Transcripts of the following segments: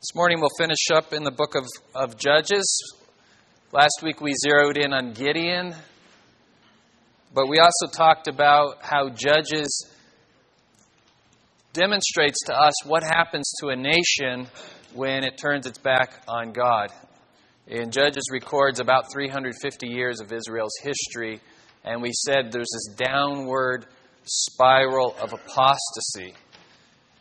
This morning we'll finish up in the book of, of Judges. Last week we zeroed in on Gideon, but we also talked about how Judges demonstrates to us what happens to a nation when it turns its back on God. In Judges records about 350 years of Israel's history, and we said there's this downward spiral of apostasy.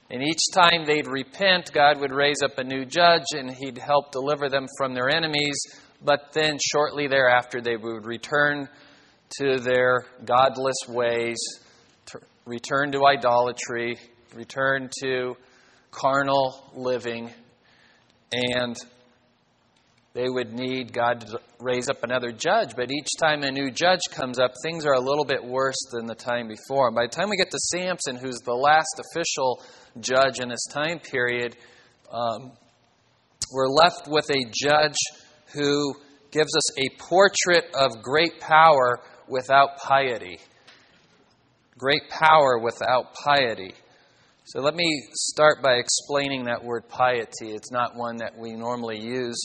And each time they'd repent, God would raise up a new judge and he'd help deliver them from their enemies. But then shortly thereafter, they would return to their godless ways, return to idolatry, return to carnal living, and they would need God to raise up another judge. But each time a new judge comes up, things are a little bit worse than the time before. And by the time we get to Samson, who's the last official judge in this time period, um, we're left with a judge who gives us a portrait of great power without piety. Great power without piety. So let me start by explaining that word piety. It's not one that we normally use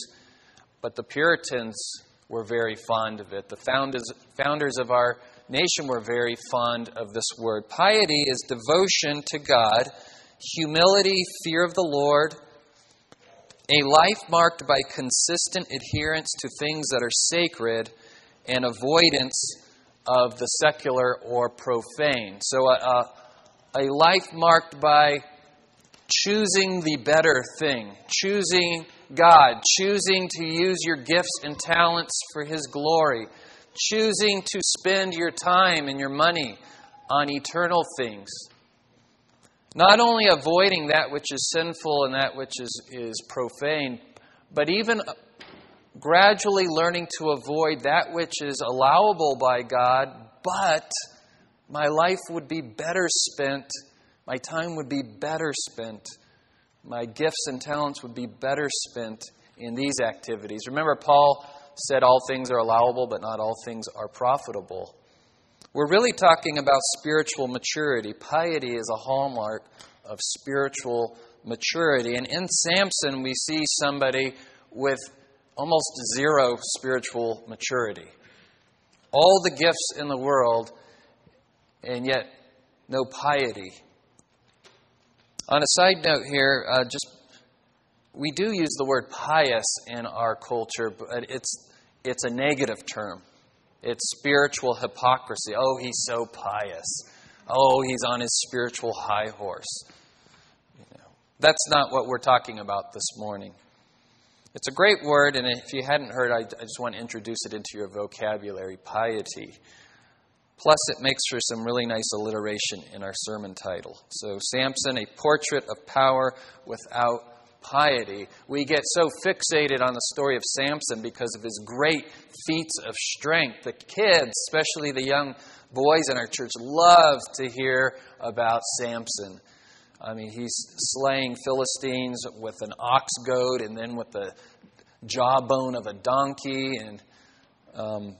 but the Puritans were very fond of it. The founders, founders of our nation were very fond of this word. Piety is devotion to God, humility, fear of the Lord, a life marked by consistent adherence to things that are sacred and avoidance of the secular or profane. So, a, a, a life marked by choosing the better thing, choosing God, choosing to use your gifts and talents for His glory, choosing to spend your time and your money on eternal things. Not only avoiding that which is sinful and that which is, is profane, but even gradually learning to avoid that which is allowable by God, but my life would be better spent, my time would be better spent my gifts and talents would be better spent in these activities. Remember, Paul said all things are allowable, but not all things are profitable. We're really talking about spiritual maturity. Piety is a hallmark of spiritual maturity. And in Samson, we see somebody with almost zero spiritual maturity. All the gifts in the world, and yet no piety on a side note here, uh, just we do use the word pious in our culture, but it's it's a negative term. It's spiritual hypocrisy. Oh, he's so pious. Oh, he's on his spiritual high horse. You know, that's not what we're talking about this morning. It's a great word, and if you hadn't heard, I, I just want to introduce it into your vocabulary piety. Plus, it makes for some really nice alliteration in our sermon title. So, Samson, a portrait of power without piety. We get so fixated on the story of Samson because of his great feats of strength. The kids, especially the young boys in our church, love to hear about Samson. I mean, he's slaying Philistines with an ox goad and then with the jawbone of a donkey and um,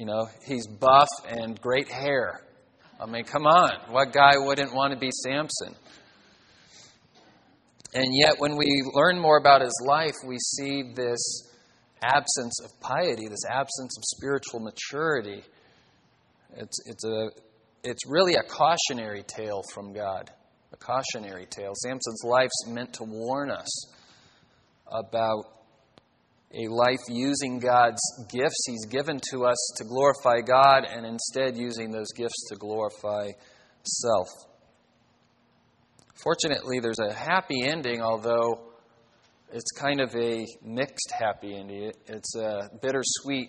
you know, he's buff and great hair. I mean, come on. What guy wouldn't want to be Samson? And yet, when we learn more about his life, we see this absence of piety, this absence of spiritual maturity. It's, it's, a, it's really a cautionary tale from God. A cautionary tale. Samson's life's meant to warn us about a life using God's gifts He's given to us to glorify God and instead using those gifts to glorify self. Fortunately, there's a happy ending, although it's kind of a mixed happy ending. It's a bittersweet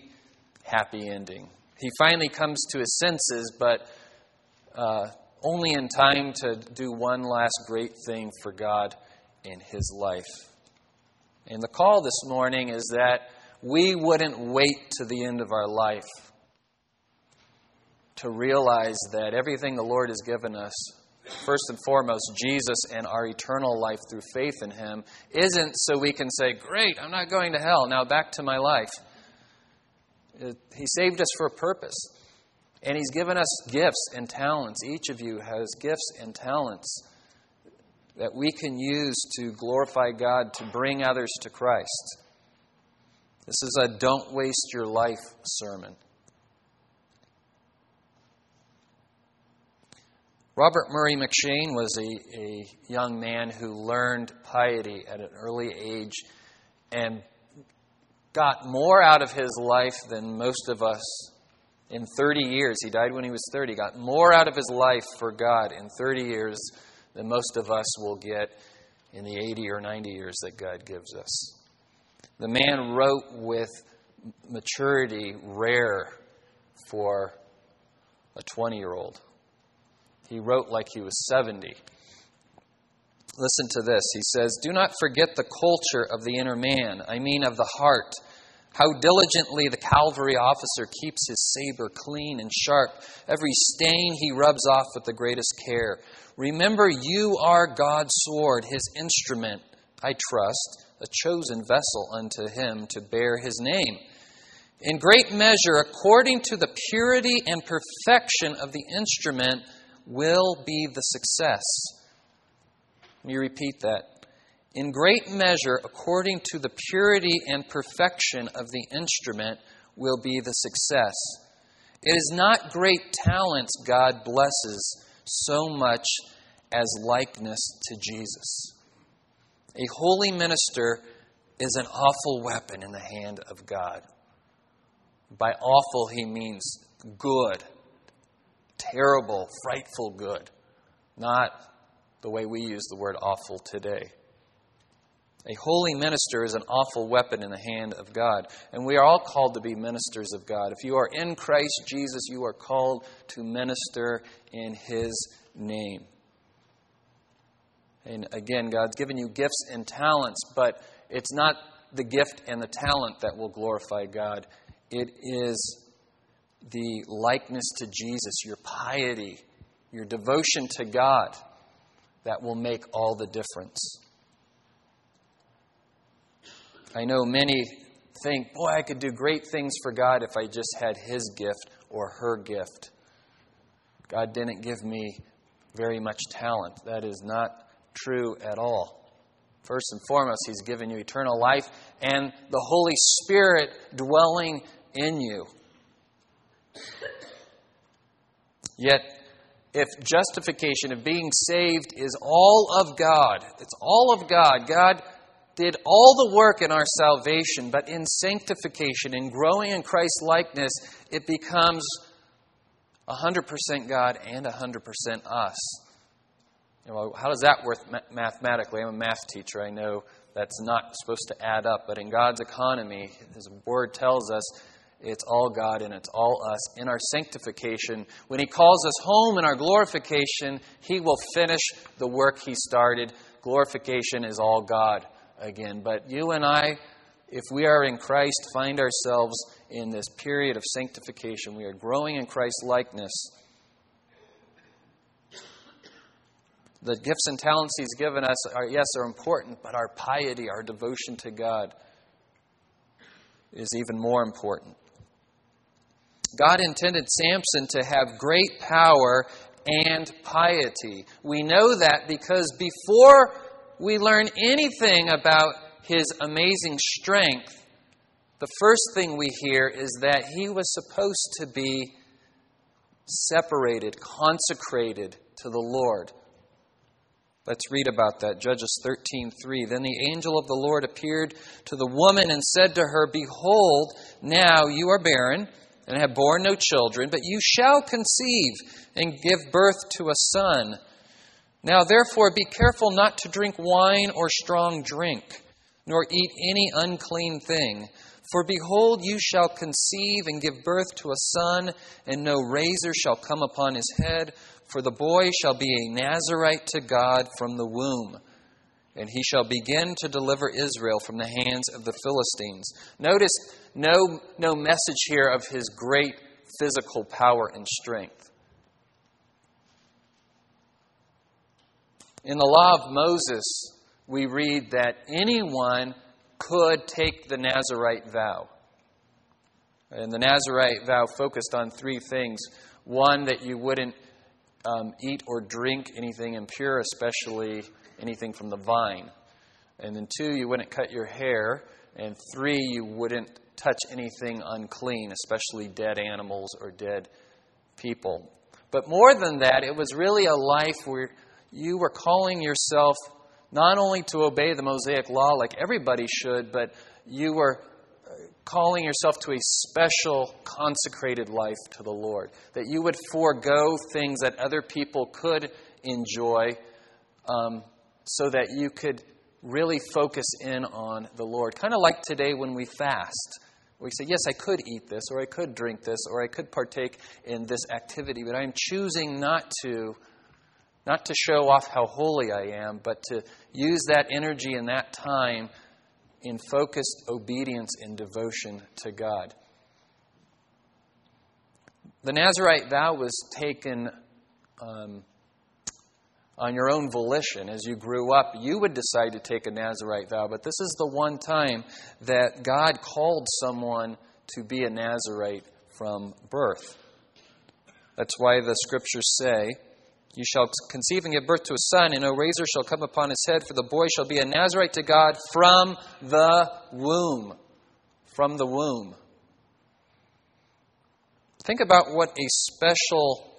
happy ending. He finally comes to his senses, but uh, only in time to do one last great thing for God in his life. And the call this morning is that we wouldn't wait to the end of our life to realize that everything the Lord has given us, first and foremost, Jesus and our eternal life through faith in Him, isn't so we can say, Great, I'm not going to hell, now back to my life. He saved us for a purpose. And He's given us gifts and talents. Each of you has gifts and talents that we can use to glorify God, to bring others to Christ. This is a don't waste your life sermon. Robert Murray M'Cheyne was a, a young man who learned piety at an early age and got more out of his life than most of us in 30 years. He died when he was 30. Got more out of his life for God in 30 years than most of us will get in the 80 or 90 years that God gives us. The man wrote with maturity rare for a 20 year old. He wrote like he was 70. Listen to this. He says, Do not forget the culture of the inner man, I mean of the heart. How diligently the cavalry officer keeps his saber clean and sharp. Every stain he rubs off with the greatest care. Remember, you are God's sword, his instrument, I trust, a chosen vessel unto him to bear his name. In great measure, according to the purity and perfection of the instrument, will be the success. Let me repeat that. In great measure, according to the purity and perfection of the instrument, will be the success. It is not great talents God blesses so much as likeness to Jesus. A holy minister is an awful weapon in the hand of God. By awful, he means good, terrible, frightful good, not the way we use the word awful today. A holy minister is an awful weapon in the hand of God. And we are all called to be ministers of God. If you are in Christ Jesus, you are called to minister in His name. And again, God's given you gifts and talents, but it's not the gift and the talent that will glorify God. It is the likeness to Jesus, your piety, your devotion to God that will make all the difference. I know many think, boy, I could do great things for God if I just had His gift or her gift. God didn't give me very much talent. That is not true at all. First and foremost, He's given you eternal life and the Holy Spirit dwelling in you. Yet, if justification, of being saved is all of God, it's all of God, God did all the work in our salvation, but in sanctification, in growing in Christ's likeness, it becomes 100% God and 100% us. You know, how does that work mathematically? I'm a math teacher. I know that's not supposed to add up, but in God's economy, His Word tells us it's all God and it's all us. In our sanctification, when He calls us home in our glorification, He will finish the work He started. Glorification is all God again. But you and I, if we are in Christ, find ourselves in this period of sanctification. We are growing in Christ's likeness. The gifts and talents He's given us are, yes, are important, but our piety, our devotion to God, is even more important. God intended Samson to have great power and piety. We know that because before we learn anything about his amazing strength, the first thing we hear is that he was supposed to be separated, consecrated to the Lord. Let's read about that. Judges 13:3. Then the angel of the Lord appeared to the woman and said to her, "Behold, now you are barren and have borne no children, but you shall conceive and give birth to a son." Now, therefore, be careful not to drink wine or strong drink, nor eat any unclean thing. For behold, you shall conceive and give birth to a son, and no razor shall come upon his head, for the boy shall be a Nazarite to God from the womb. And he shall begin to deliver Israel from the hands of the Philistines. Notice no, no message here of his great physical power and strength. In the law of Moses, we read that anyone could take the Nazarite vow. And the Nazarite vow focused on three things. One, that you wouldn't um, eat or drink anything impure, especially anything from the vine. And then two, you wouldn't cut your hair. And three, you wouldn't touch anything unclean, especially dead animals or dead people. But more than that, it was really a life where you were calling yourself not only to obey the Mosaic law like everybody should, but you were calling yourself to a special consecrated life to the Lord. That you would forego things that other people could enjoy um, so that you could really focus in on the Lord. Kind of like today when we fast. We say, Yes, I could eat this, or I could drink this, or I could partake in this activity, but I'm choosing not to. Not to show off how holy I am, but to use that energy and that time in focused obedience and devotion to God. The Nazarite vow was taken um, on your own volition. As you grew up, you would decide to take a Nazarite vow, but this is the one time that God called someone to be a Nazarite from birth. That's why the scriptures say, you shall conceive and give birth to a son, and no razor shall come upon his head, for the boy shall be a Nazarite to God from the womb. From the womb. Think about what a special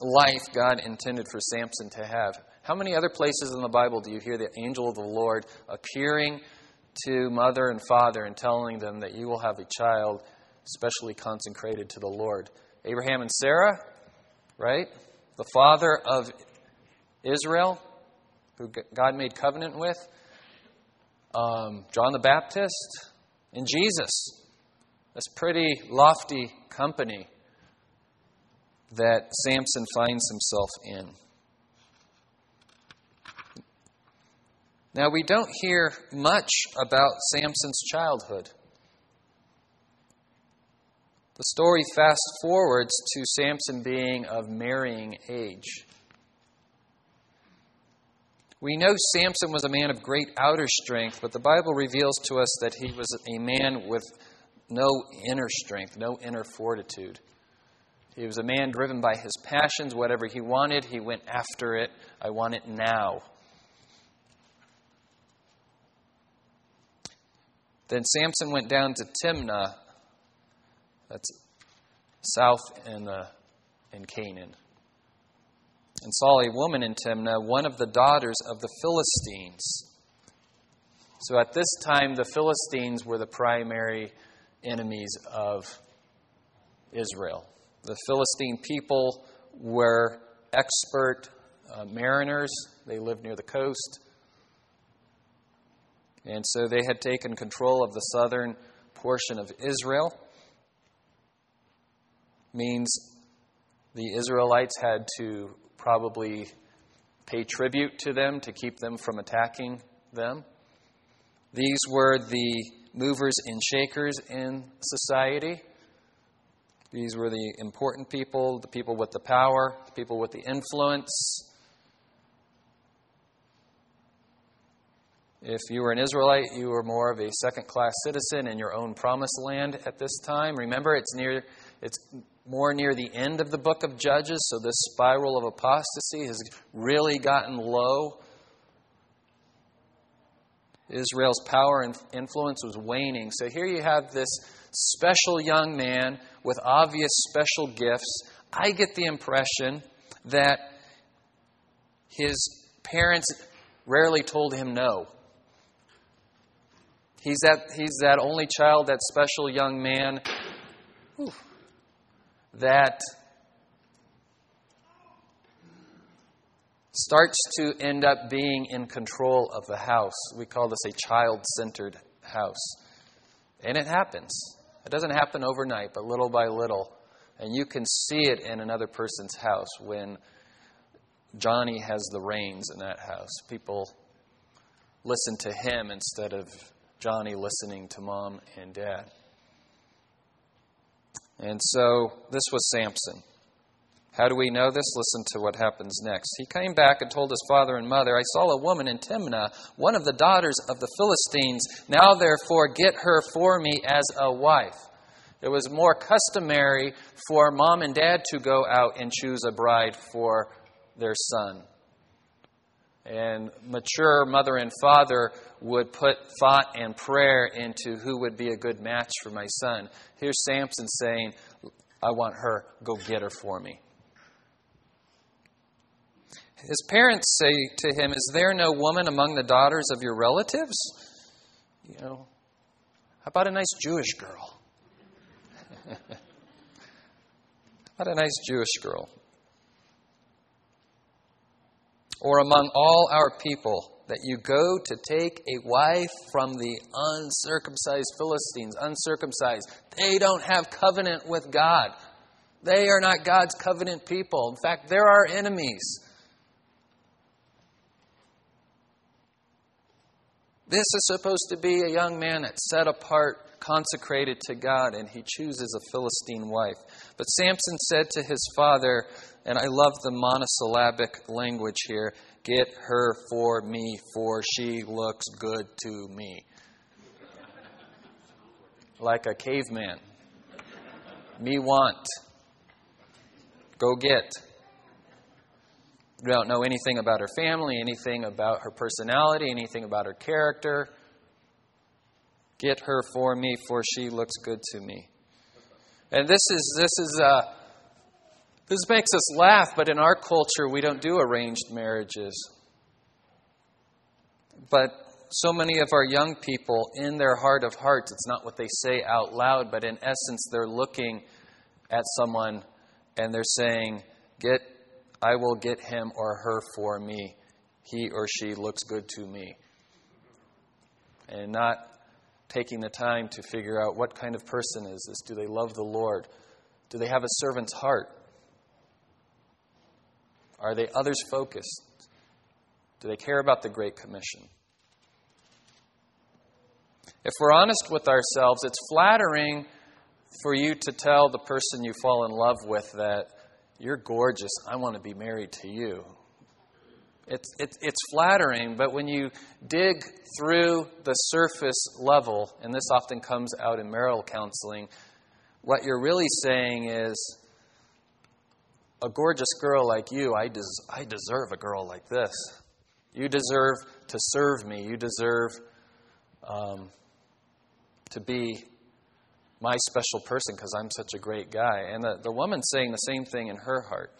life God intended for Samson to have. How many other places in the Bible do you hear the angel of the Lord appearing to mother and father and telling them that you will have a child specially consecrated to the Lord? Abraham and Sarah, right? The father of Israel, who God made covenant with, um, John the Baptist, and Jesus. That's pretty lofty company that Samson finds himself in. Now, we don't hear much about Samson's childhood. The story fast forwards to Samson being of marrying age. We know Samson was a man of great outer strength, but the Bible reveals to us that he was a man with no inner strength, no inner fortitude. He was a man driven by his passions. Whatever he wanted, he went after it. I want it now. Then Samson went down to Timnah that's south in, the, in Canaan. And saw a woman in Timnah, one of the daughters of the Philistines. So at this time, the Philistines were the primary enemies of Israel. The Philistine people were expert uh, mariners, they lived near the coast. And so they had taken control of the southern portion of Israel means the Israelites had to probably pay tribute to them to keep them from attacking them. These were the movers and shakers in society. These were the important people, the people with the power, the people with the influence. If you were an Israelite, you were more of a second class citizen in your own promised land at this time. Remember, it's near it's more near the end of the book of Judges, so this spiral of apostasy has really gotten low. Israel's power and influence was waning. So here you have this special young man with obvious special gifts. I get the impression that his parents rarely told him no. He's that, he's that only child, that special young man. Whew that starts to end up being in control of the house. We call this a child centered house. And it happens. It doesn't happen overnight, but little by little. And you can see it in another person's house when Johnny has the reins in that house. People listen to him instead of Johnny listening to mom and dad. And so this was Samson. How do we know this? Listen to what happens next. He came back and told his father and mother, I saw a woman in Timnah, one of the daughters of the Philistines. Now, therefore, get her for me as a wife. It was more customary for mom and dad to go out and choose a bride for their son. And mature mother and father would put thought and prayer into who would be a good match for my son. Here's Samson saying, I want her, go get her for me. His parents say to him, Is there no woman among the daughters of your relatives? You know, how about a nice Jewish girl? how about a nice Jewish girl? Or among all our people, that you go to take a wife from the uncircumcised Philistines, uncircumcised. They don't have covenant with God. They are not God's covenant people. In fact, they're our enemies. This is supposed to be a young man that's set apart, consecrated to God, and he chooses a Philistine wife. But Samson said to his father, and I love the monosyllabic language here get her for me, for she looks good to me. Like a caveman. Me want. Go get. We don't know anything about her family, anything about her personality, anything about her character. Get her for me, for she looks good to me. And this is this is uh, this makes us laugh, but in our culture we don't do arranged marriages. But so many of our young people, in their heart of hearts, it's not what they say out loud, but in essence, they're looking at someone and they're saying, Get I will get him or her for me. He or she looks good to me. And not taking the time to figure out what kind of person is this. Do they love the Lord? Do they have a servant's heart? Are they others focused? Do they care about the Great Commission? If we're honest with ourselves, it's flattering for you to tell the person you fall in love with that you're gorgeous. I want to be married to you. It's, it's, it's flattering, but when you dig through the surface level, and this often comes out in marital counseling, what you're really saying is, a gorgeous girl like you, I, des- I deserve a girl like this. You deserve to serve me. You deserve um, to be my special person because I'm such a great guy. And the, the woman's saying the same thing in her heart.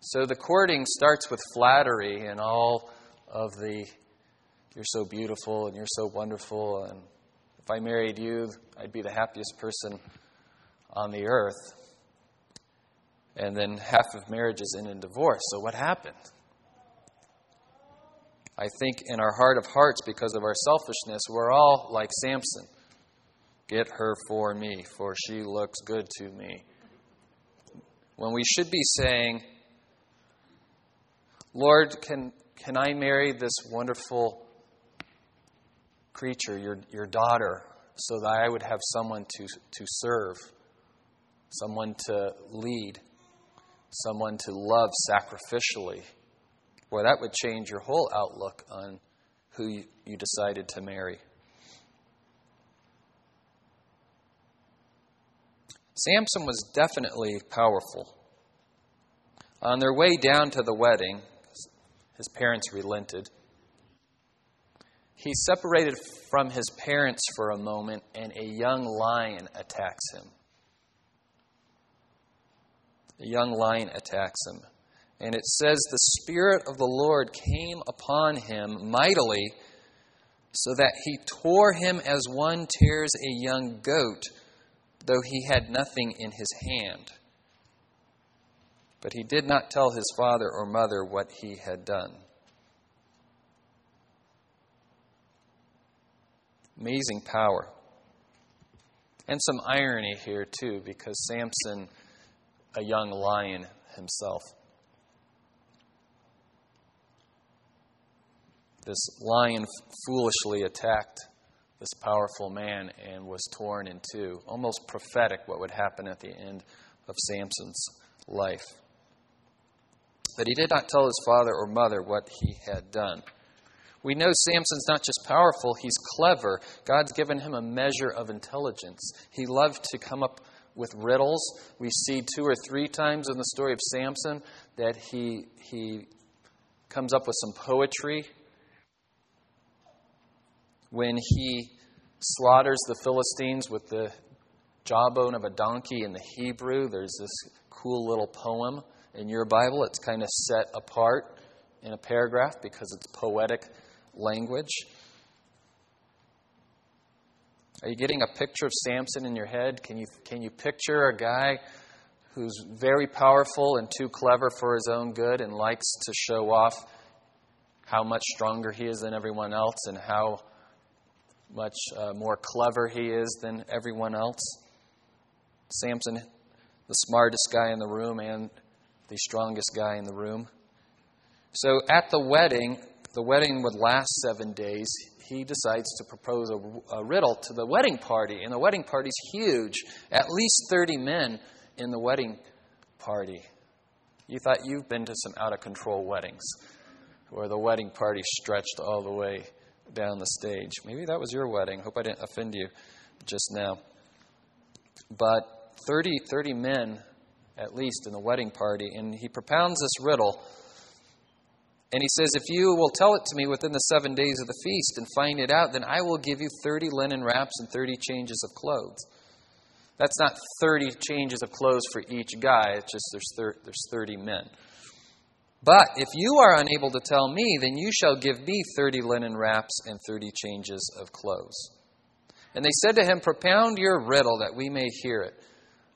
So the courting starts with flattery and all of the, you're so beautiful and you're so wonderful. And if I married you, I'd be the happiest person on the earth. And then half of marriages end in divorce. So what happened? I think in our heart of hearts, because of our selfishness, we're all like Samson. Get her for me, for she looks good to me. When we should be saying, Lord, can, can I marry this wonderful creature, your, your daughter, so that I would have someone to, to serve, someone to lead, someone to love sacrificially? Boy, that would change your whole outlook on who you, you decided to marry. Samson was definitely powerful. On their way down to the wedding, his parents relented. He separated from his parents for a moment, and a young lion attacks him. A young lion attacks him. And it says, The Spirit of the Lord came upon him mightily, so that he tore him as one tears a young goat though he had nothing in his hand. But he did not tell his father or mother what he had done. Amazing power. And some irony here, too, because Samson, a young lion himself. This lion foolishly attacked this powerful man and was torn in two. Almost prophetic what would happen at the end of Samson's life. But he did not tell his father or mother what he had done. We know Samson's not just powerful, he's clever. God's given him a measure of intelligence. He loved to come up with riddles. We see two or three times in the story of Samson that he, he comes up with some poetry. When he slaughters the Philistines with the jawbone of a donkey in the Hebrew, there's this cool little poem in your Bible. It's kind of set apart in a paragraph because it's poetic language. Are you getting a picture of Samson in your head? Can you, can you picture a guy who's very powerful and too clever for his own good and likes to show off how much stronger he is than everyone else and how much uh, more clever he is than everyone else? Samson, the smartest guy in the room and the strongest guy in the room. So at the wedding, the wedding would last seven days. He decides to propose a, a, riddle to the wedding party, and the wedding party's huge. At least 30 men in the wedding party. You thought you've been to some out of control weddings where the wedding party stretched all the way down the stage. Maybe that was your wedding. Hope I didn't offend you just now. But 30, 30 men, at least, in the wedding party, and he propounds this riddle and he says, If you will tell it to me within the seven days of the feast and find it out, then I will give you 30 linen wraps and 30 changes of clothes. That's not 30 changes of clothes for each guy, it's just there's, there's 30 men. But if you are unable to tell me, then you shall give me 30 linen wraps and 30 changes of clothes. And they said to him, Propound your riddle that we may hear it.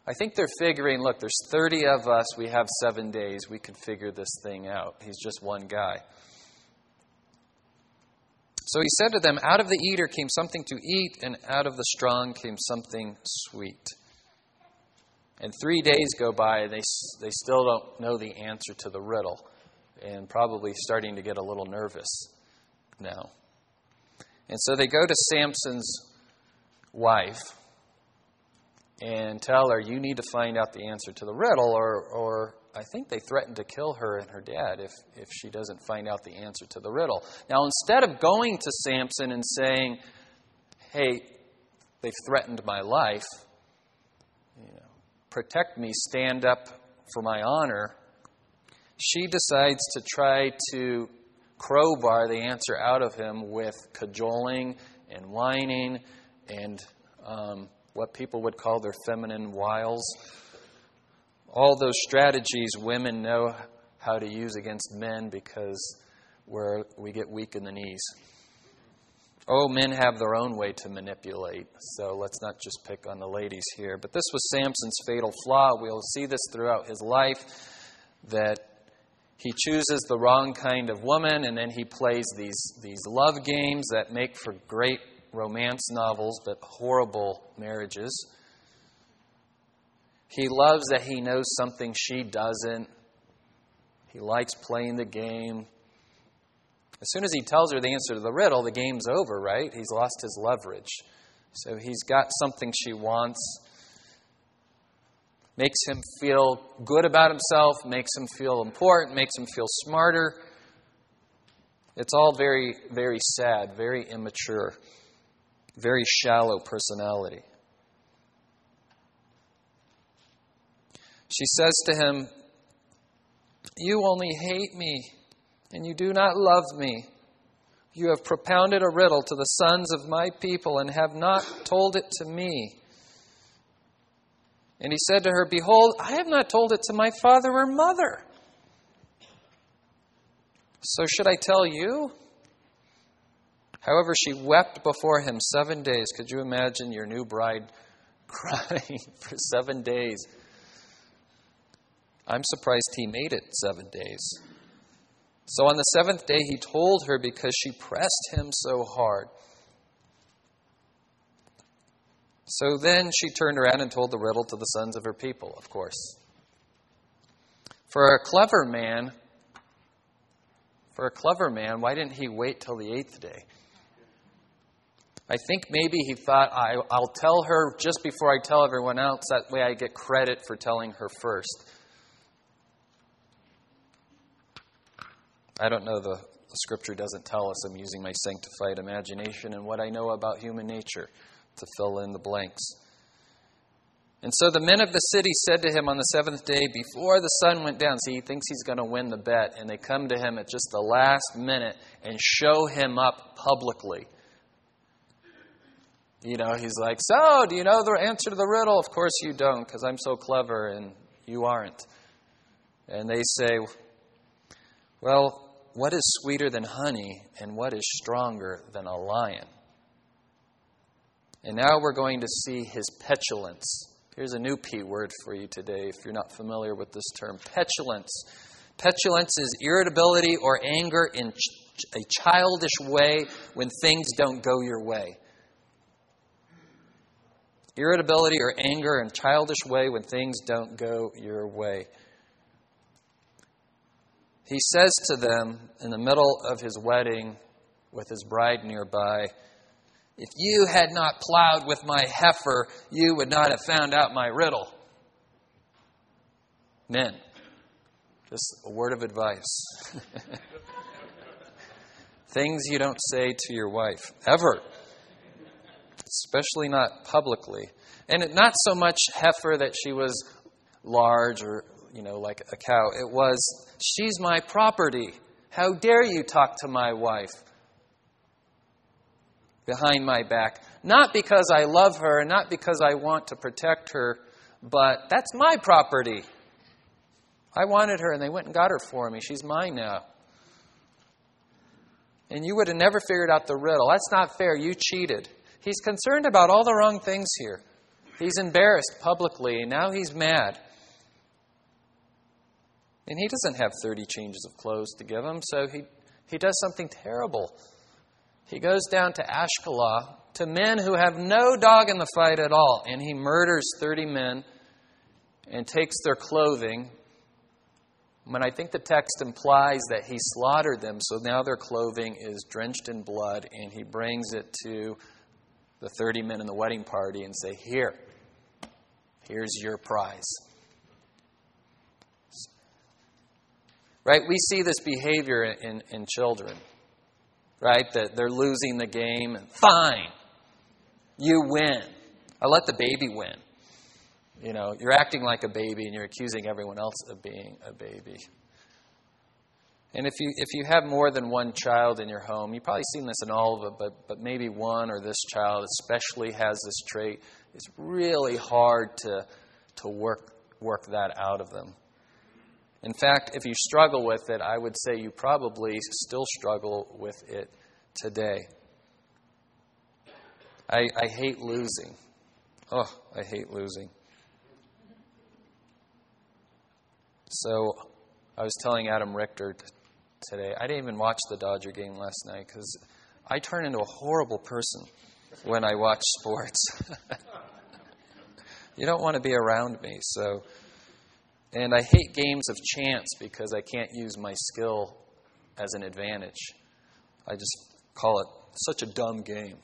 I think they're figuring look, there's 30 of us, we have seven days, we can figure this thing out. He's just one guy. So he said to them, Out of the eater came something to eat, and out of the strong came something sweet. And three days go by, and they, they still don't know the answer to the riddle, and probably starting to get a little nervous now. And so they go to Samson's wife and tell her, you need to find out the answer to the riddle, or, or I think they threatened to kill her and her dad if, if she doesn't find out the answer to the riddle. Now, instead of going to Samson and saying, hey, they've threatened my life, you know, protect me, stand up for my honor, she decides to try to crowbar the answer out of him with cajoling and whining and um, what people would call their feminine wiles. All those strategies women know how to use against men because where we get weak in the knees. Oh, men have their own way to manipulate, so let's not just pick on the ladies here. But this was Samson's fatal flaw. We'll see this throughout his life that he chooses the wrong kind of woman and then he plays these, these love games that make for great romance novels, but horrible marriages. He loves that he knows something she doesn't. He likes playing the game. As soon as he tells her the answer to the riddle, the game's over, right? He's lost his leverage. So he's got something she wants. Makes him feel good about himself, makes him feel important, makes him feel smarter. It's all very, very sad, very immature very shallow personality. She says to him, You only hate me, and you do not love me. You have propounded a riddle to the sons of my people and have not told it to me. And he said to her, Behold, I have not told it to my father or mother. So should I tell you? However, she wept before him seven days. Could you imagine your new bride crying for seven days? I'm surprised he made it seven days. So on the seventh day, he told her because she pressed him so hard. So then she turned around and told the riddle to the sons of her people, of course. For a clever man, for a clever man, why didn't he wait till the eighth day? I think maybe he thought, I, will tell her just before I tell everyone else. That way I get credit for telling her first. I don't know the the scripture doesn't tell us. I'm using my sanctified imagination and what I know about human nature to fill in the blanks. And so the men of the city said to him on the seventh day, before the sun went down, see, he thinks he's going to win the bet, and they come to him at just the last minute and show him up publicly. You know, he's like, So, do you know the answer to the riddle? Of course you don't, because I'm so clever and you aren't. And they say, Well, what is sweeter than honey, and what is stronger than a lion? And now we're going to see his petulance. Here's a new P word for you today if you're not familiar with this term petulance. Petulance is irritability or anger in a childish way when things don't go your way. Irritability or anger in childish way when things don't go your way. He says to them in the middle of his wedding with his bride nearby, If you had not plowed with my heifer, you would not have found out my riddle. Men, just a word of advice. Things you don't say to your wife, ever especially not publicly. And not so much heifer that she was large or, you know, like a cow. It was, she's my property. How dare you talk to my wife behind my back? Not because I love her not because I want to protect her, but that's my property. I wanted her and they went and got her for me. She's mine now. And you would have never figured out the riddle. That's not fair. You cheated. He's concerned about all the wrong things here. He's embarrassed publicly, and now he's mad. And he doesn't have 30 changes of clothes to give him, so he, he does something terrible. He goes down to Ashkelon to men who have no dog in the fight at all, and he murders 30 men and takes their clothing. When I think the text implies that he slaughtered them, so now their clothing is drenched in blood, and he brings it to the 30 men in the wedding party and say, Here, here's your prize. Right? We see this behavior in, in children, right? That they're losing the game. Fine, you win. I let the baby win. You know, you're acting like a baby and you're accusing everyone else of being a baby. And if you, if you have more than one child in your home, you've probably seen this in all of it, but, but maybe one or this child especially has this trait. It's really hard to, to work, work that out of them. In fact, if you struggle with it, I would say you probably still struggle with it today. I, I hate losing. Oh, I hate losing. So I was telling Adam Richter today. I didn't even watch the Dodger game last night because I turn into a horrible person when I watch sports. you don't want to be around me, so. And I hate games of chance because I can't use my skill as an advantage. I just call it such a dumb game.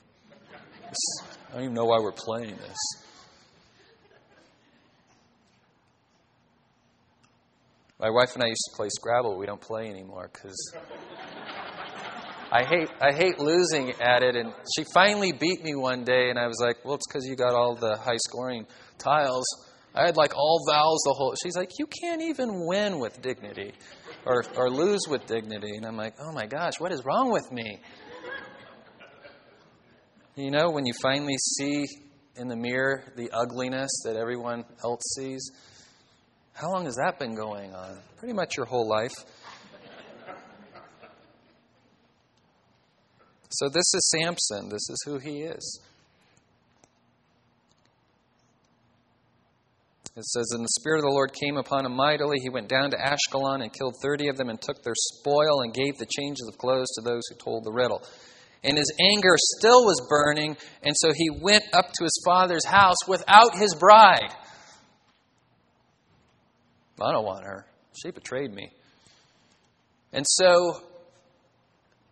I don't even know why we're playing this. My wife and I used to play Scrabble. We don't play anymore because I hate I hate losing at it. And she finally beat me one day, and I was like, "Well, it's because you got all the high scoring tiles." I had like all vowels the whole. She's like, "You can't even win with dignity, or or lose with dignity." And I'm like, "Oh my gosh, what is wrong with me?" You know, when you finally see in the mirror the ugliness that everyone else sees. How long has that been going on? Pretty much your whole life. So, this is Samson. This is who he is. It says, And the Spirit of the Lord came upon him mightily. He went down to Ashkelon and killed 30 of them and took their spoil and gave the changes of clothes to those who told the riddle. And his anger still was burning, and so he went up to his father's house without his bride. I don't want her. She betrayed me. And so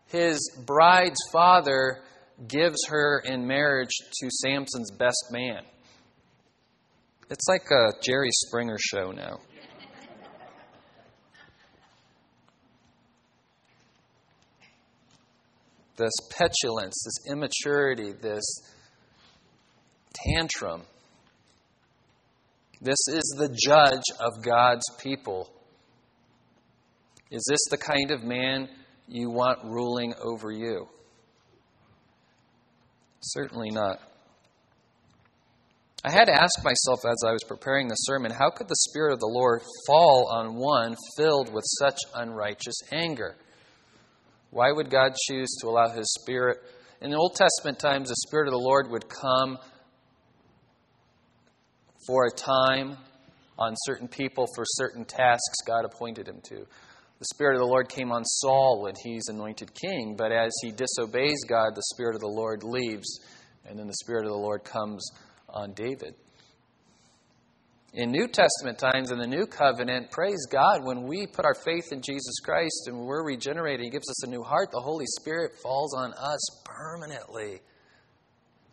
his bride's father gives her in marriage to Samson's best man. It's like a Jerry Springer show now. this petulance, this immaturity, this tantrum. This is the judge of God's people. Is this the kind of man you want ruling over you? Certainly not. I had to ask myself as I was preparing the sermon how could the Spirit of the Lord fall on one filled with such unrighteous anger? Why would God choose to allow His Spirit? In the Old Testament times, the Spirit of the Lord would come for a time on certain people for certain tasks God appointed him to. The Spirit of the Lord came on Saul when he's anointed king, but as he disobeys God, the Spirit of the Lord leaves, and then the Spirit of the Lord comes on David. In New Testament times, in the New Covenant, praise God, when we put our faith in Jesus Christ and we're regenerated, He gives us a new heart, the Holy Spirit falls on us permanently. Isn't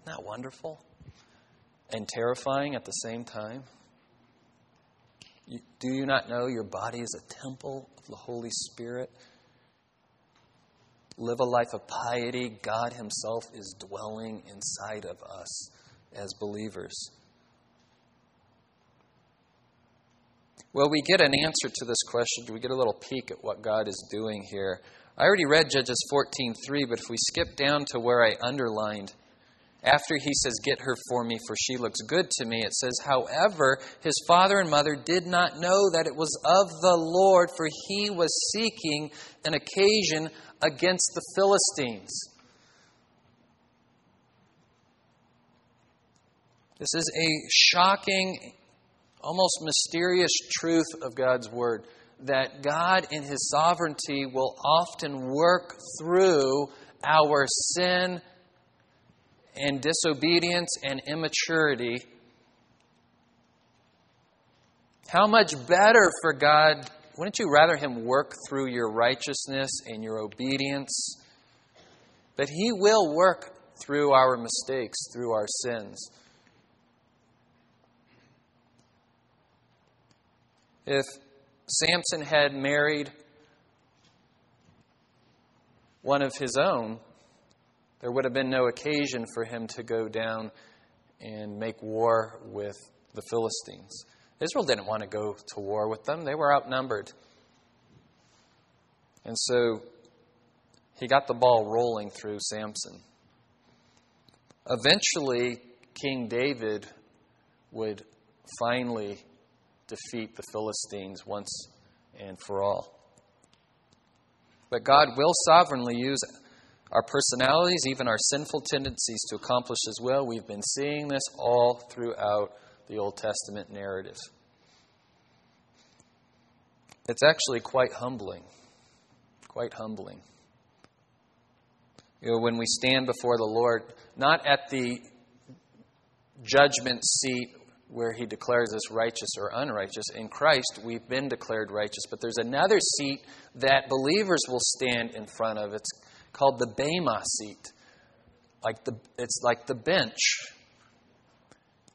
that wonderful? And terrifying at the same time? do you not know your body is a temple of the Holy Spirit? Live a life of piety. God Himself is dwelling inside of us as believers. Well, we get an answer to this question. We get a little peek at what God is doing here. I already read Judges 14:3, but if we skip down to where I underlined after he says, Get her for me, for she looks good to me, it says, However, his father and mother did not know that it was of the Lord, for he was seeking an occasion against the Philistines. This is a shocking, almost mysterious truth of God's Word that God, in His sovereignty, will often work through our sin and disobedience and immaturity, how much better for God, wouldn't you rather Him work through your righteousness and your obedience? But He will work through our mistakes, through our sins. If Samson had married one of his own, there would have been no occasion for him to go down and make war with the Philistines. Israel didn't want to go to war with them, they were outnumbered. And so he got the ball rolling through Samson. Eventually, King David would finally defeat the Philistines once and for all. But God will sovereignly use our personalities, even our sinful tendencies to accomplish His will. We've been seeing this all throughout the Old Testament narrative. It's actually quite humbling. Quite humbling. You know, when we stand before the Lord, not at the judgment seat where He declares us righteous or unrighteous. In Christ, we've been declared righteous, but there's another seat that believers will stand in front of. It's called the Bema seat. Like the, it's like the bench.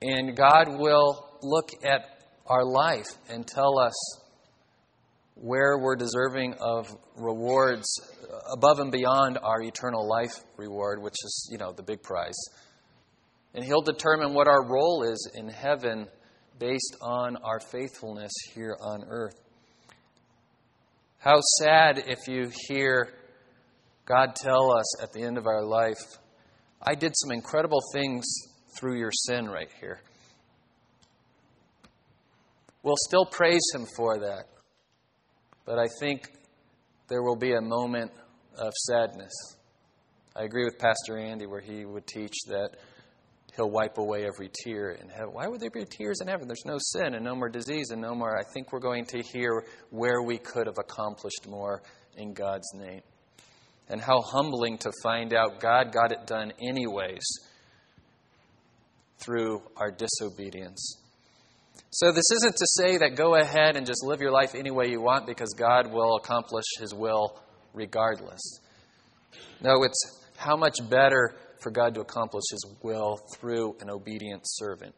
And God will look at our life and tell us where we're deserving of rewards above and beyond our eternal life reward, which is, you know, the big prize. And He'll determine what our role is in heaven based on our faithfulness here on earth. How sad if you hear God tell us at the end of our life, I did some incredible things through your sin right here. We'll still praise Him for that. But I think there will be a moment of sadness. I agree with Pastor Andy where he would teach that he'll wipe away every tear in heaven. Why would there be tears in heaven? There's no sin and no more disease and no more. I think we're going to hear where we could have accomplished more in God's name and how humbling to find out God got it done anyways through our disobedience. So, this isn't to say that go ahead and just live your life any way you want because God will accomplish His will regardless. No, it's how much better for God to accomplish His will through an obedient servant.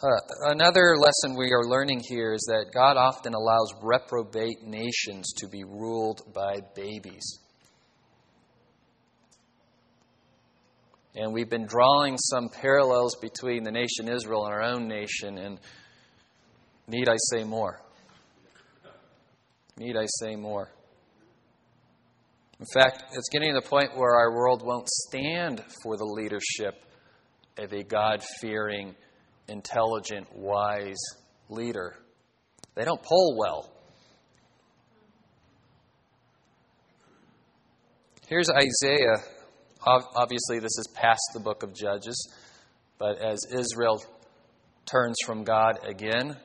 Another lesson we are learning here is that God often allows reprobate nations to be ruled by babies. And we've been drawing some parallels between the nation Israel and our own nation, and need I say more? Need I say more? In fact, it's getting to the point where our world won't stand for the leadership of a God fearing, intelligent, wise leader. They don't poll well. Here's Isaiah. Obviously, this is past the book of Judges, but as Israel turns from God again,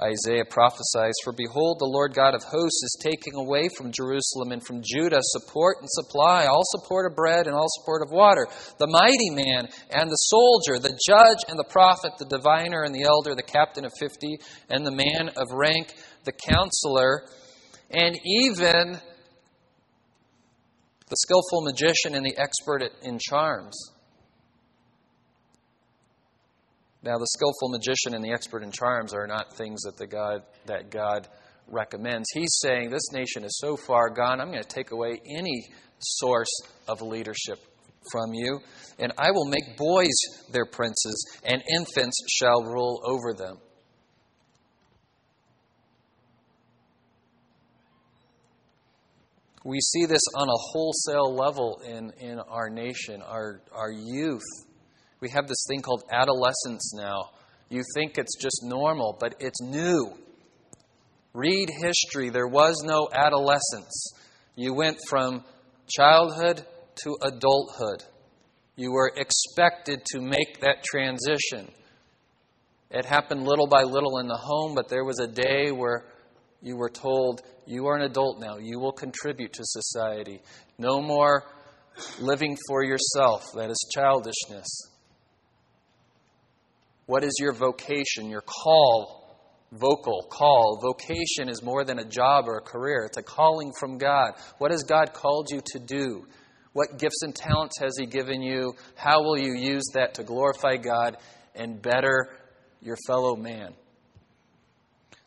Isaiah prophesies, For behold, the Lord God of hosts is taking away from Jerusalem and from Judah support and supply, all support of bread and all support of water, the mighty man and the soldier, the judge and the prophet, the diviner and the elder, the captain of fifty, and the man of rank, the counselor, and even the skillful magician and the expert in charms. Now, the skillful magician and the expert in charms are not things that, the God, that God recommends. He's saying, This nation is so far gone, I'm going to take away any source of leadership from you, and I will make boys their princes, and infants shall rule over them. We see this on a wholesale level in, in our nation, our, our youth we have this thing called adolescence now. You think it's just normal, but it's new. Read history. There was no adolescence. You went from childhood to adulthood. You were expected to make that transition. It happened little by little in the home, but there was a day where you were told, You are an adult now. You will contribute to society. No more living for yourself. That is childishness. What is your vocation, your call? Vocal, call. Vocation is more than a job or a career, it's a calling from God. What has God called you to do? What gifts and talents has He given you? How will you use that to glorify God and better your fellow man?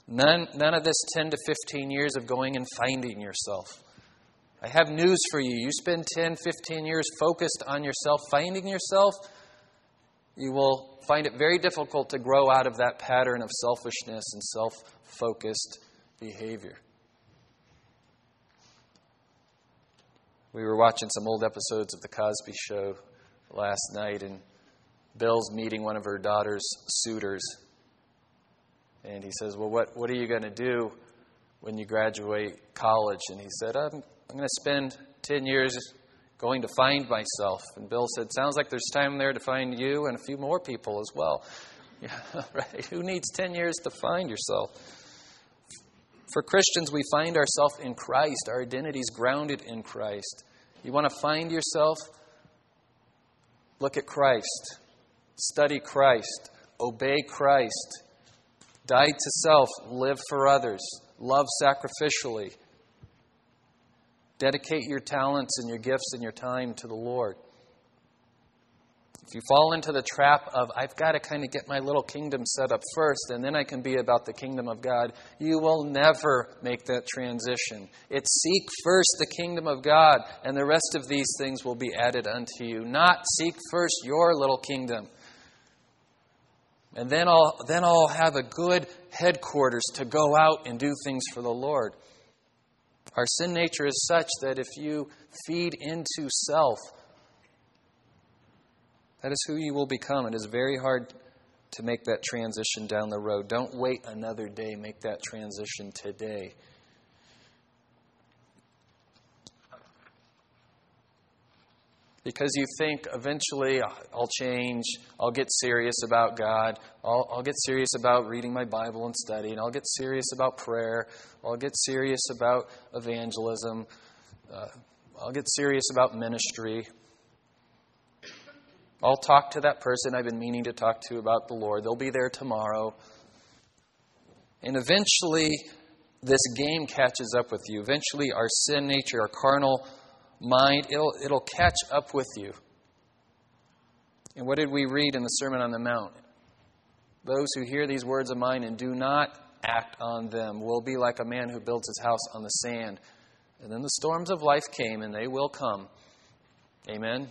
None, none of this 10 to 15 years of going and finding yourself. I have news for you. You spend 10, 15 years focused on yourself, finding yourself, you will find it very difficult to grow out of that pattern of selfishness and self focused behavior. We were watching some old episodes of The Cosby Show last night, and Bill's meeting one of her daughter's suitors. And he says, Well, what, what are you going to do when you graduate college? And he said, I'm, I'm going to spend 10 years going to find myself. And Bill said, Sounds like there's time there to find you and a few more people as well. Yeah, right? Who needs 10 years to find yourself? For Christians, we find ourselves in Christ. Our identity is grounded in Christ. You want to find yourself? Look at Christ. Study Christ. Obey Christ. Die to self. Live for others. Love sacrificially. Dedicate your talents and your gifts and your time to the Lord. If you fall into the trap of, I've got to kind of get my little kingdom set up first, and then I can be about the kingdom of God, you will never make that transition. It's seek first the kingdom of God, and the rest of these things will be added unto you. Not seek first your little kingdom. And then I'll, then I'll have a good headquarters to go out and do things for the Lord. Our sin nature is such that if you feed into self, that is who you will become. It is very hard to make that transition down the road. Don't wait another day, make that transition today. Because you think eventually I'll change, I'll get serious about God, I'll, I'll, get serious about reading my Bible and studying, I'll get serious about prayer, I'll get serious about evangelism, uh, I'll get serious about ministry. I'll talk to that person I've been meaning to talk to about the Lord. They'll be there tomorrow. And eventually, this game catches up with you. Eventually, our sin nature, our carnal mind, it'll, it'll catch up with you. And what did we read in the Sermon on the Mount? those who hear these words of mine and do not act on them will be like a man who builds his house on the sand. And then the storms of life came, and they will come. Amen?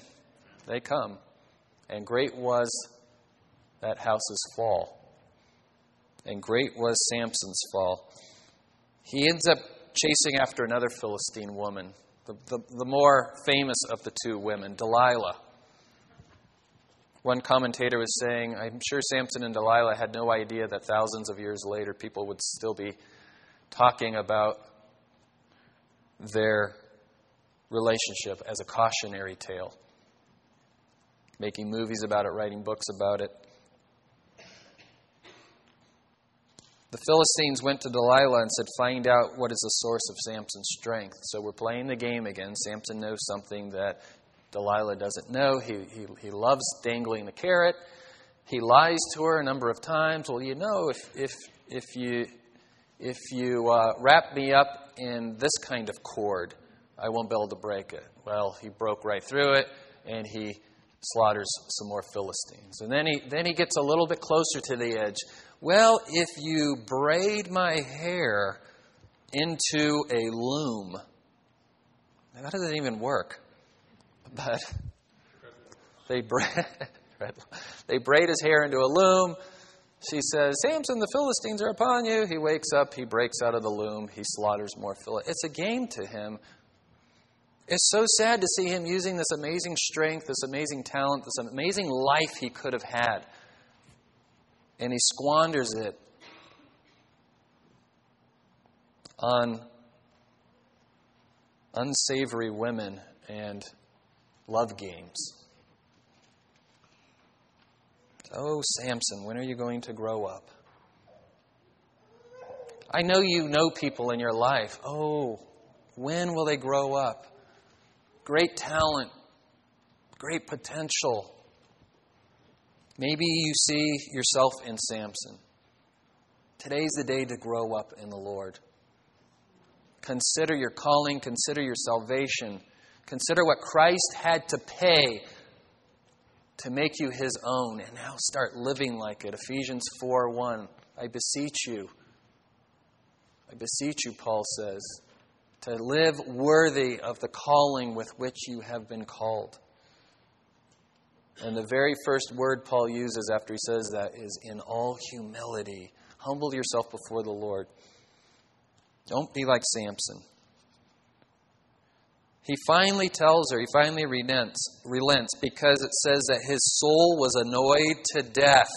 They come. And great was that house's fall. And great was Samson's fall. He ends up chasing after another Philistine woman, the, the, the more famous of the two women, Delilah. One commentator was saying, I'm sure Samson and Delilah had no idea that thousands of years later people would still be talking about their relationship as a cautionary tale, making movies about it, writing books about it. The Philistines went to Delilah and said, Find out what is the source of Samson's strength. So we're playing the game again. Samson knows something that Delilah doesn't know. He, he, he loves dangling the carrot. He lies to her a number of times. Well, you know, if, if, if you, if you uh, wrap me up in this kind of cord, I won't be able to break it. Well, he broke right through it, and he slaughters some more Philistines. And then he, then he gets a little bit closer to the edge. Well, if you braid my hair into a loom, how does it even work? But they braid, they braid his hair into a loom. She says, Samson, the Philistines are upon you. He wakes up, he breaks out of the loom, he slaughters more Philistines. It's a game to him. It's so sad to see him using this amazing strength, this amazing talent, this amazing life he could have had and he squanders it on unsavory women and love games. Oh, Samson, when are you going to grow up? I know you know people in your life. Oh, when will they grow up? Great talent, great potential. Maybe you see yourself in Samson. Today's the day to grow up in the Lord. Consider your calling, consider your salvation, consider what Christ had to pay to make you his own, and now start living like it. Ephesians 4 1. I beseech you, I beseech you, Paul says, to live worthy of the calling with which you have been called. And the very first word Paul uses after he says that is in all humility. Humble yourself before the Lord. Don't be like Samson. He finally tells her, he finally relents, relents because it says that his soul was annoyed to death.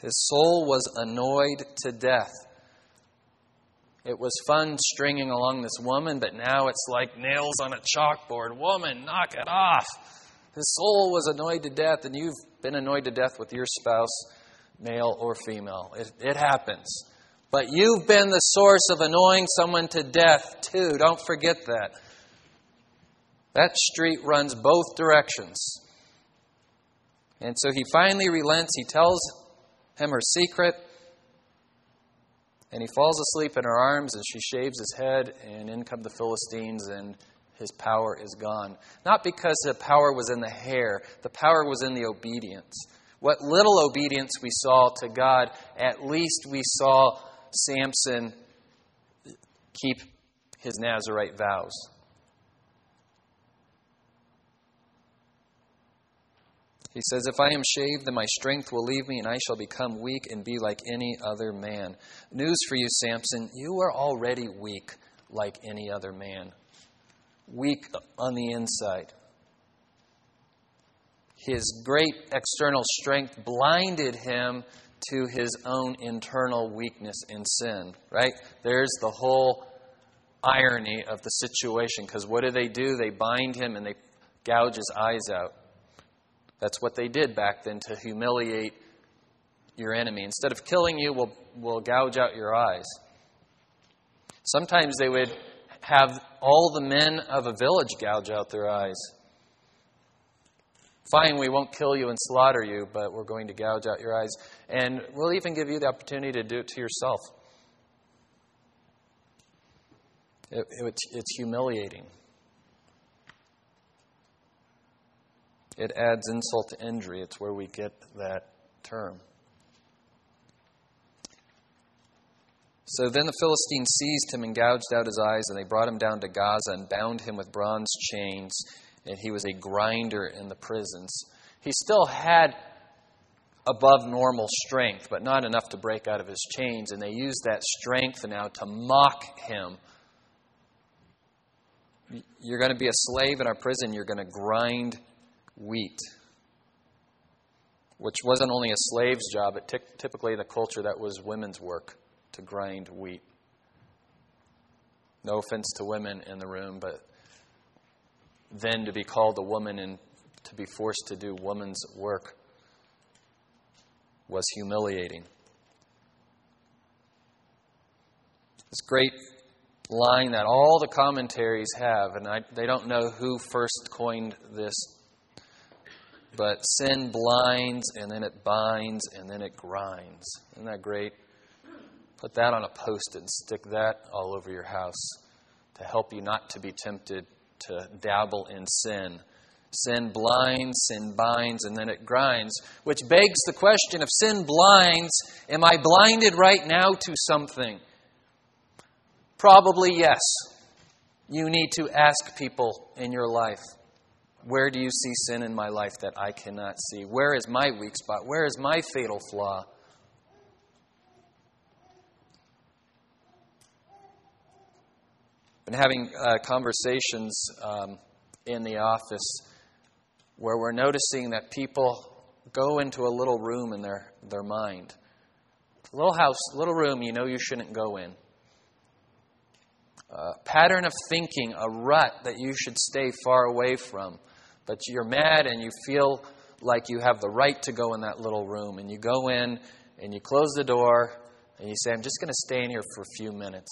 His soul was annoyed to death. It was fun stringing along this woman, but now it's like nails on a chalkboard. Woman, knock it off. His soul was annoyed to death, and you've been annoyed to death with your spouse, male or female. It, it happens. But you've been the source of annoying someone to death, too. Don't forget that. That street runs both directions. And so he finally relents. He tells him her secret. And he falls asleep in her arms, and she shaves his head, and in come the Philistines, and his power is gone. Not because the power was in the hair, the power was in the obedience. What little obedience we saw to God, at least we saw Samson keep his Nazarite vows. He says, If I am shaved, then my strength will leave me, and I shall become weak and be like any other man. News for you, Samson, you are already weak like any other man. Weak on the inside. His great external strength blinded him to his own internal weakness and sin, right? There's the whole irony of the situation because what do they do? They bind him and they gouge his eyes out. That's what they did back then to humiliate your enemy. Instead of killing you, we'll, we'll gouge out your eyes. Sometimes they would have all the men of a village gouge out their eyes. Fine, we won't kill you and slaughter you, but we're going to gouge out your eyes. And we'll even give you the opportunity to do it to yourself. It, it, it's humiliating. It adds insult to injury. It's where we get that term. So then the Philistines seized him and gouged out his eyes, and they brought him down to Gaza and bound him with bronze chains, and he was a grinder in the prisons. He still had above normal strength, but not enough to break out of his chains, and they used that strength now to mock him. You're going to be a slave in our prison, you're going to grind wheat. Which wasn't only a slave's job, but t- typically the culture that was women's work to grind wheat. No offense to women in the room, but then to be called a woman and to be forced to do woman's work was humiliating. This great line that all the commentaries have, and I, they don't know who first coined this, but sin blinds and then it binds and then it grinds. Isn't that great? Put that on a post and stick that all over your house to help you not to be tempted to dabble in sin. Sin blinds, sin binds, and then it grinds, which begs the question if sin blinds, am I blinded right now to something? Probably yes. You need to ask people in your life where do you see sin in my life that I cannot see? Where is my weak spot? Where is my fatal flaw? Been having uh, conversations um, in the office where we're noticing that people go into a little room in their, their mind. Little house, little room you know you shouldn't go in. A pattern of thinking, a rut that you should stay far away from. But you're mad and you feel like you have the right to go in that little room. And you go in and you close the door and you say, I'm just going to stay in here for a few minutes.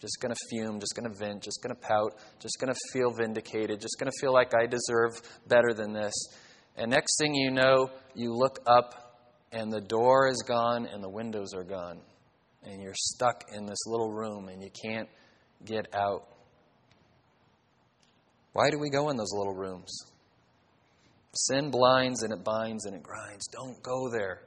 Just going to fume, just going to vent, just going to pout, just going to feel vindicated, just going to feel like I deserve better than this. And next thing you know, you look up and the door is gone and the windows are gone. And you're stuck in this little room and you can't get out. Why do we go in those little rooms? Sin blinds and it binds and it grinds. Don't go there.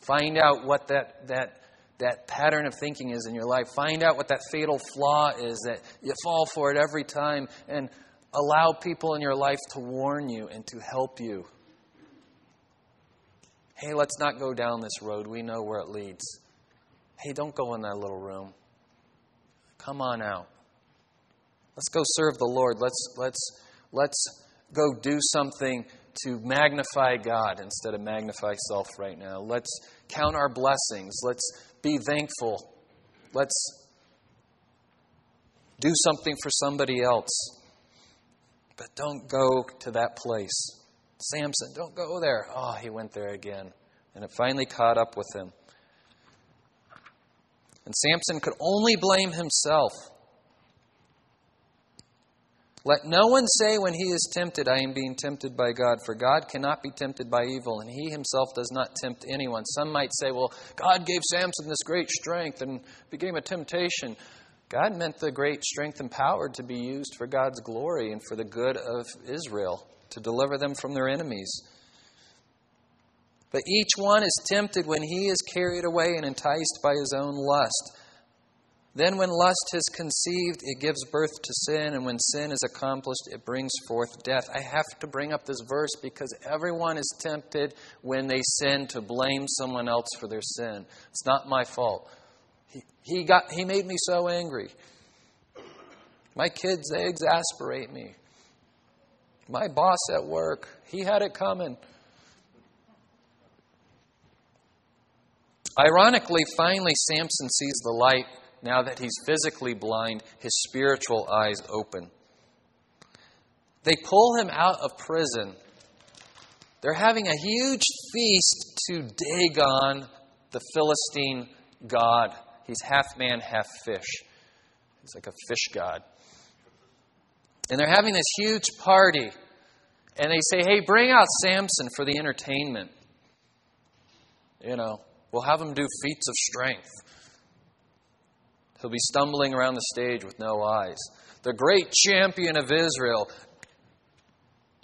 Find out what that, that that pattern of thinking is in your life. Find out what that fatal flaw is that you fall for it every time and allow people in your life to warn you and to help you. Hey, let's not go down this road. We know where it leads. Hey, don't go in that little room. Come on out. Let's go serve the Lord. Let's let's let's go do something to magnify God instead of magnify self right now. Let's count our blessings. Let's be thankful. Let's do something for somebody else. But don't go to that place. Samson, don't go there. Oh, he went there again. And it finally caught up with him. And Samson could only blame himself. Let no one say when he is tempted, I am being tempted by God, for God cannot be tempted by evil, and he himself does not tempt anyone. Some might say, well, God gave Samson this great strength and became a temptation. God meant the great strength and power to be used for God's glory and for the good of Israel, to deliver them from their enemies. But each one is tempted when he is carried away and enticed by his own lust. Then, when lust has conceived, it gives birth to sin, and when sin is accomplished, it brings forth death. I have to bring up this verse because everyone is tempted when they sin to blame someone else for their sin. It's not my fault. He, he, got, he made me so angry. My kids, they exasperate me. My boss at work, he had it coming. Ironically, finally, Samson sees the light now that he's physically blind, his spiritual eyes open. They pull him out of prison. They're having a huge feast to Dagon, the Philistine god. He's half man, half fish. He's like a fish god. And they're having this huge party. And they say, hey, bring out Samson for the entertainment. You know, we'll have him do feats of strength. He'll be stumbling around the stage with no eyes. The great champion of Israel.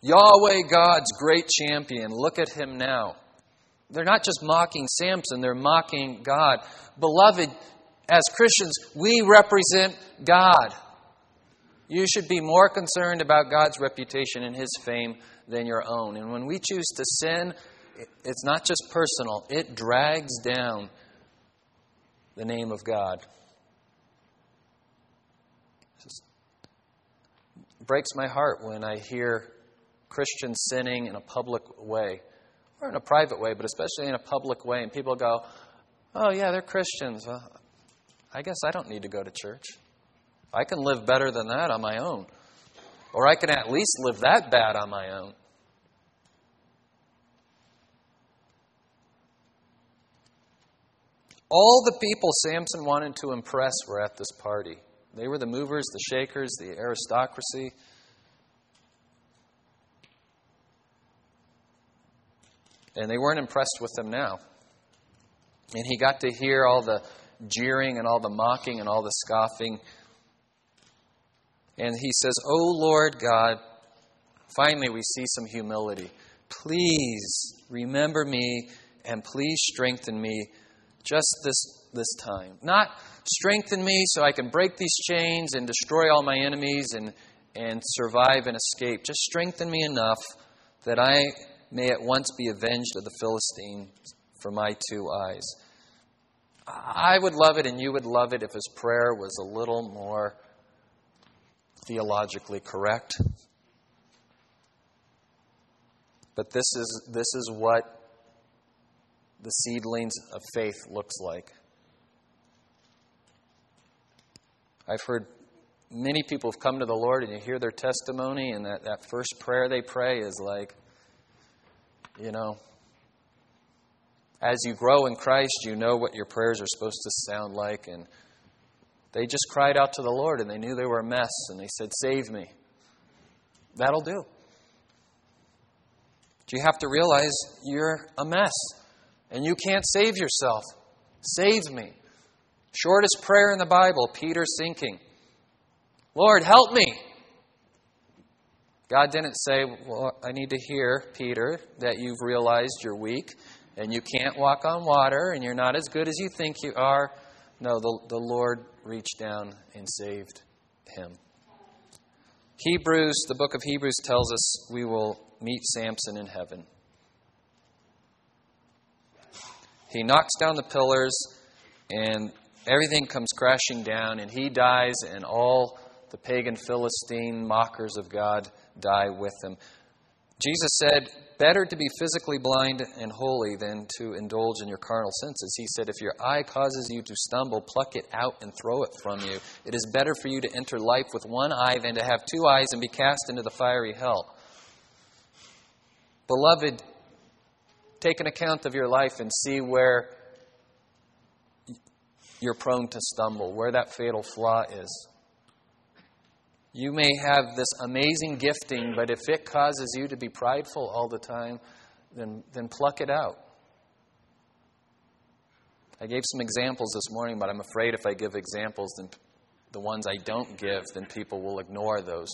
Yahweh God's great champion. Look at him now. They're not just mocking Samson, they're mocking God. Beloved, as Christians, we represent God. You should be more concerned about God's reputation and His fame than your own. And when we choose to sin, it's not just personal, it drags down the name of God. Breaks my heart when I hear Christians sinning in a public way, or in a private way, but especially in a public way, and people go, Oh, yeah, they're Christians. Well, I guess I don't need to go to church. I can live better than that on my own. Or I can at least live that bad on my own. All the people Samson wanted to impress were at this party. They were the movers, the shakers, the aristocracy. And they weren't impressed with them now. And he got to hear all the jeering and all the mocking and all the scoffing. And he says, Oh Lord God, finally we see some humility. Please remember me and please strengthen me just this, this time. Not strengthen me so I can break these chains and destroy all my enemies and, and survive and escape. Just strengthen me enough that I may at once be avenged of the Philistines for my two eyes. I would love it and you would love it if his prayer was a little more theologically correct. But this is, this is what the seedlings of faith looks like. I've heard many people have come to the Lord and you hear their testimony, and that, that first prayer they pray is like, you know, as you grow in Christ, you know what your prayers are supposed to sound like. And they just cried out to the Lord and they knew they were a mess and they said, Save me. That'll do. But you have to realize you're a mess and you can't save yourself. Save me. Shortest prayer in the Bible, Peter sinking. Lord, help me. God didn't say, Well, I need to hear, Peter, that you've realized you're weak and you can't walk on water and you're not as good as you think you are. No, the, the Lord reached down and saved him. Hebrews, the book of Hebrews tells us we will meet Samson in heaven. He knocks down the pillars and everything comes crashing down, and he dies, and all the pagan Philistine mockers of God die with him. Jesus said, Better to be physically blind and holy than to indulge in your carnal senses. He said, If your eye causes you to stumble, pluck it out and throw it from you. It is better for you to enter life with one eye than to have two eyes and be cast into the fiery hell. Beloved, take an account of your life and see where you're prone to stumble, where that fatal flaw is. You may have this amazing gifting, but if it causes you to be prideful all the time, then, then pluck it out. I gave some examples this morning, but I'm afraid if I give examples, then the ones I don't give, then people will ignore those.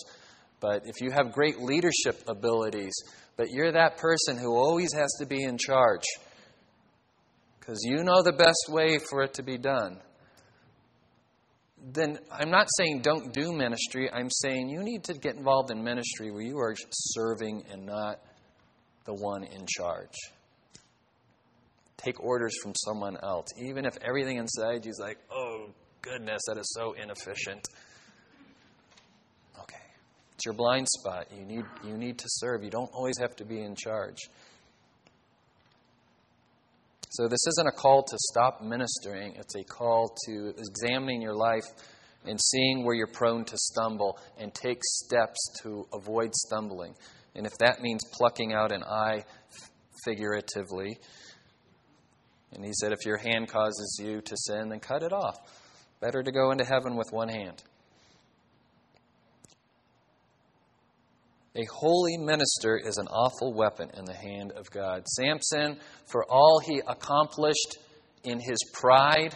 But if you have great leadership abilities, but you're that person who always has to be in charge, because you know the best way for it to be done, then I'm not saying don't do ministry. I'm saying you need to get involved in ministry where you are serving and not the one in charge. Take orders from someone else, even if everything inside you is like, oh, goodness, that is so inefficient. Okay. It's your blind spot. You need, you need to serve. You don't always have to be in charge. So, this isn't a call to stop ministering, it's a call to examining your life and seeing where you're prone to stumble and take steps to avoid stumbling. And if that means plucking out an eye figuratively, and he said, if your hand causes you to sin, then cut it off. Better to go into heaven with one hand. A holy minister is an awful weapon in the hand of God. Samson, for all he accomplished in his pride,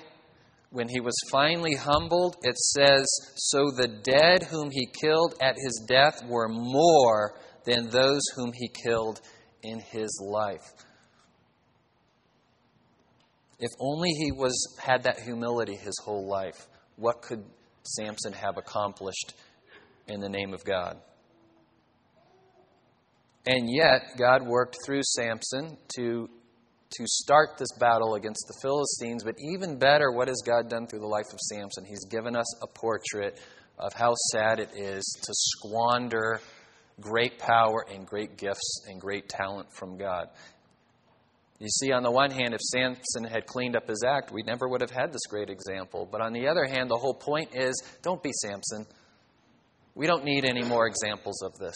when he was finally humbled, it says, So the dead whom he killed at his death were more than those whom he killed in his life. If only he was had that humility his whole life, what could Samson have accomplished in the name of God? And yet, God worked through Samson to, to start this battle against the Philistines. But even better, what has God done through the life of Samson? He's given us a portrait of how sad it is to squander great power and great gifts and great talent from God. You see, on the one hand, if Samson had cleaned up his act, we never would have had this great example. But on the other hand, the whole point is don't be Samson. We don't need any more examples of this.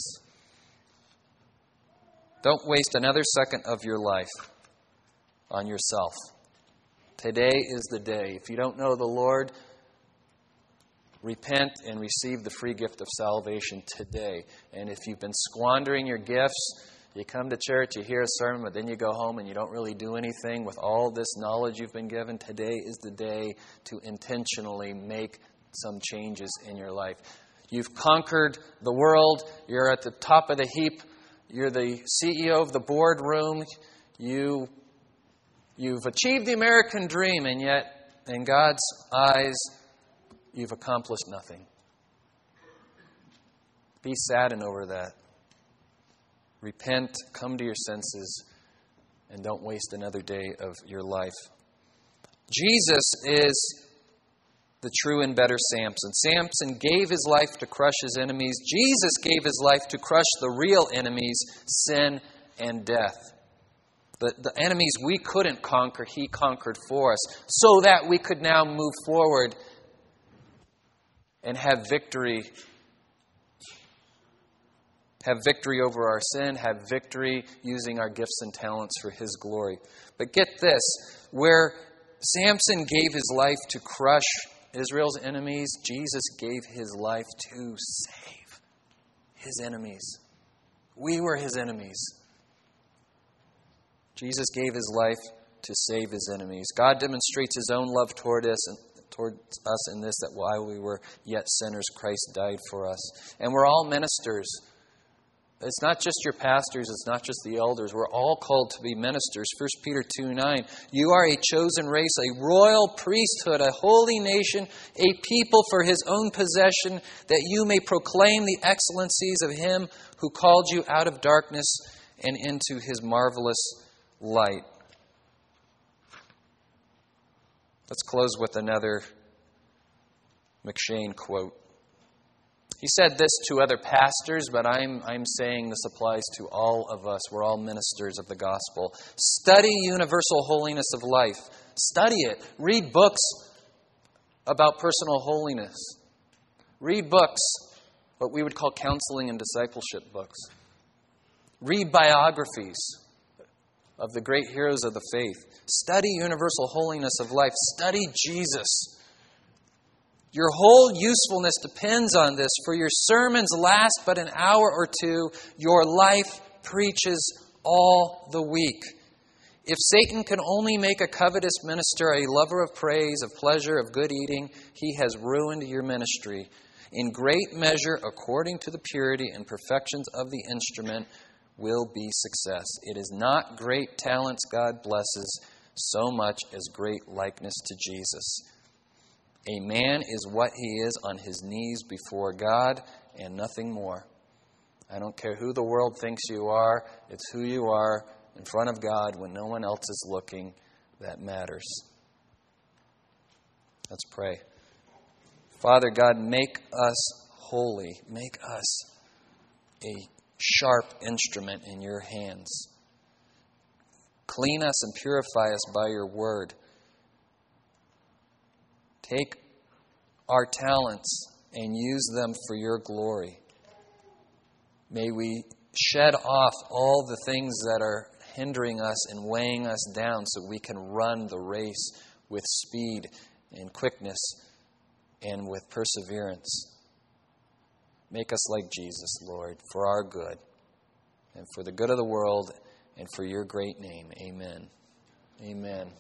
Don't waste another second of your life on yourself. Today is the day. If you don't know the Lord, repent and receive the free gift of salvation today. And if you've been squandering your gifts, you come to church, you hear a sermon, but then you go home and you don't really do anything with all this knowledge you've been given. Today is the day to intentionally make some changes in your life. You've conquered the world, you're at the top of the heap, you're the CEO of the boardroom, you, you've achieved the American dream, and yet, in God's eyes, you've accomplished nothing. Be saddened over that. Repent, come to your senses, and don't waste another day of your life. Jesus is the true and better Samson. Samson gave his life to crush his enemies. Jesus gave his life to crush the real enemies, sin and death. The, the enemies we couldn't conquer, he conquered for us, so that we could now move forward and have victory have victory over our sin, have victory using our gifts and talents for His glory. But get this where Samson gave his life to crush Israel's enemies, Jesus gave his life to save his enemies. We were his enemies. Jesus gave his life to save his enemies. God demonstrates his own love toward us and towards us in this that while we were yet sinners, Christ died for us. And we're all ministers. It's not just your pastors, it's not just the elders. We're all called to be ministers. 1 Peter 2 9. You are a chosen race, a royal priesthood, a holy nation, a people for his own possession, that you may proclaim the excellencies of him who called you out of darkness and into his marvelous light. Let's close with another M'Cheyne quote. He said this to other pastors, but I'm, I'm saying this applies to all of us. We're all ministers of the gospel. Study universal holiness of life. Study it. Read books about personal holiness. Read books, what we would call counseling and discipleship books. Read biographies of the great heroes of the faith. Study universal holiness of life. Study Jesus. Your whole usefulness depends on this, for your sermons last but an hour or two. Your life preaches all the week. If Satan can only make a covetous minister a lover of praise, of pleasure, of good eating, he has ruined your ministry. In great measure, according to the purity and perfections of the instrument, will be success. It is not great talents God blesses so much as great likeness to Jesus. A man is what he is on his knees before God and nothing more. I don't care who the world thinks you are, it's who you are in front of God when no one else is looking that matters. Let's pray. Father God, make us holy. Make us a sharp instrument in your hands. Clean us and purify us by your word. Take our talents and use them for your glory. May we shed off all the things that are hindering us and weighing us down so we can run the race with speed and quickness and with perseverance. Make us like Jesus, Lord, for our good and for the good of the world and for your great name. Amen. Amen.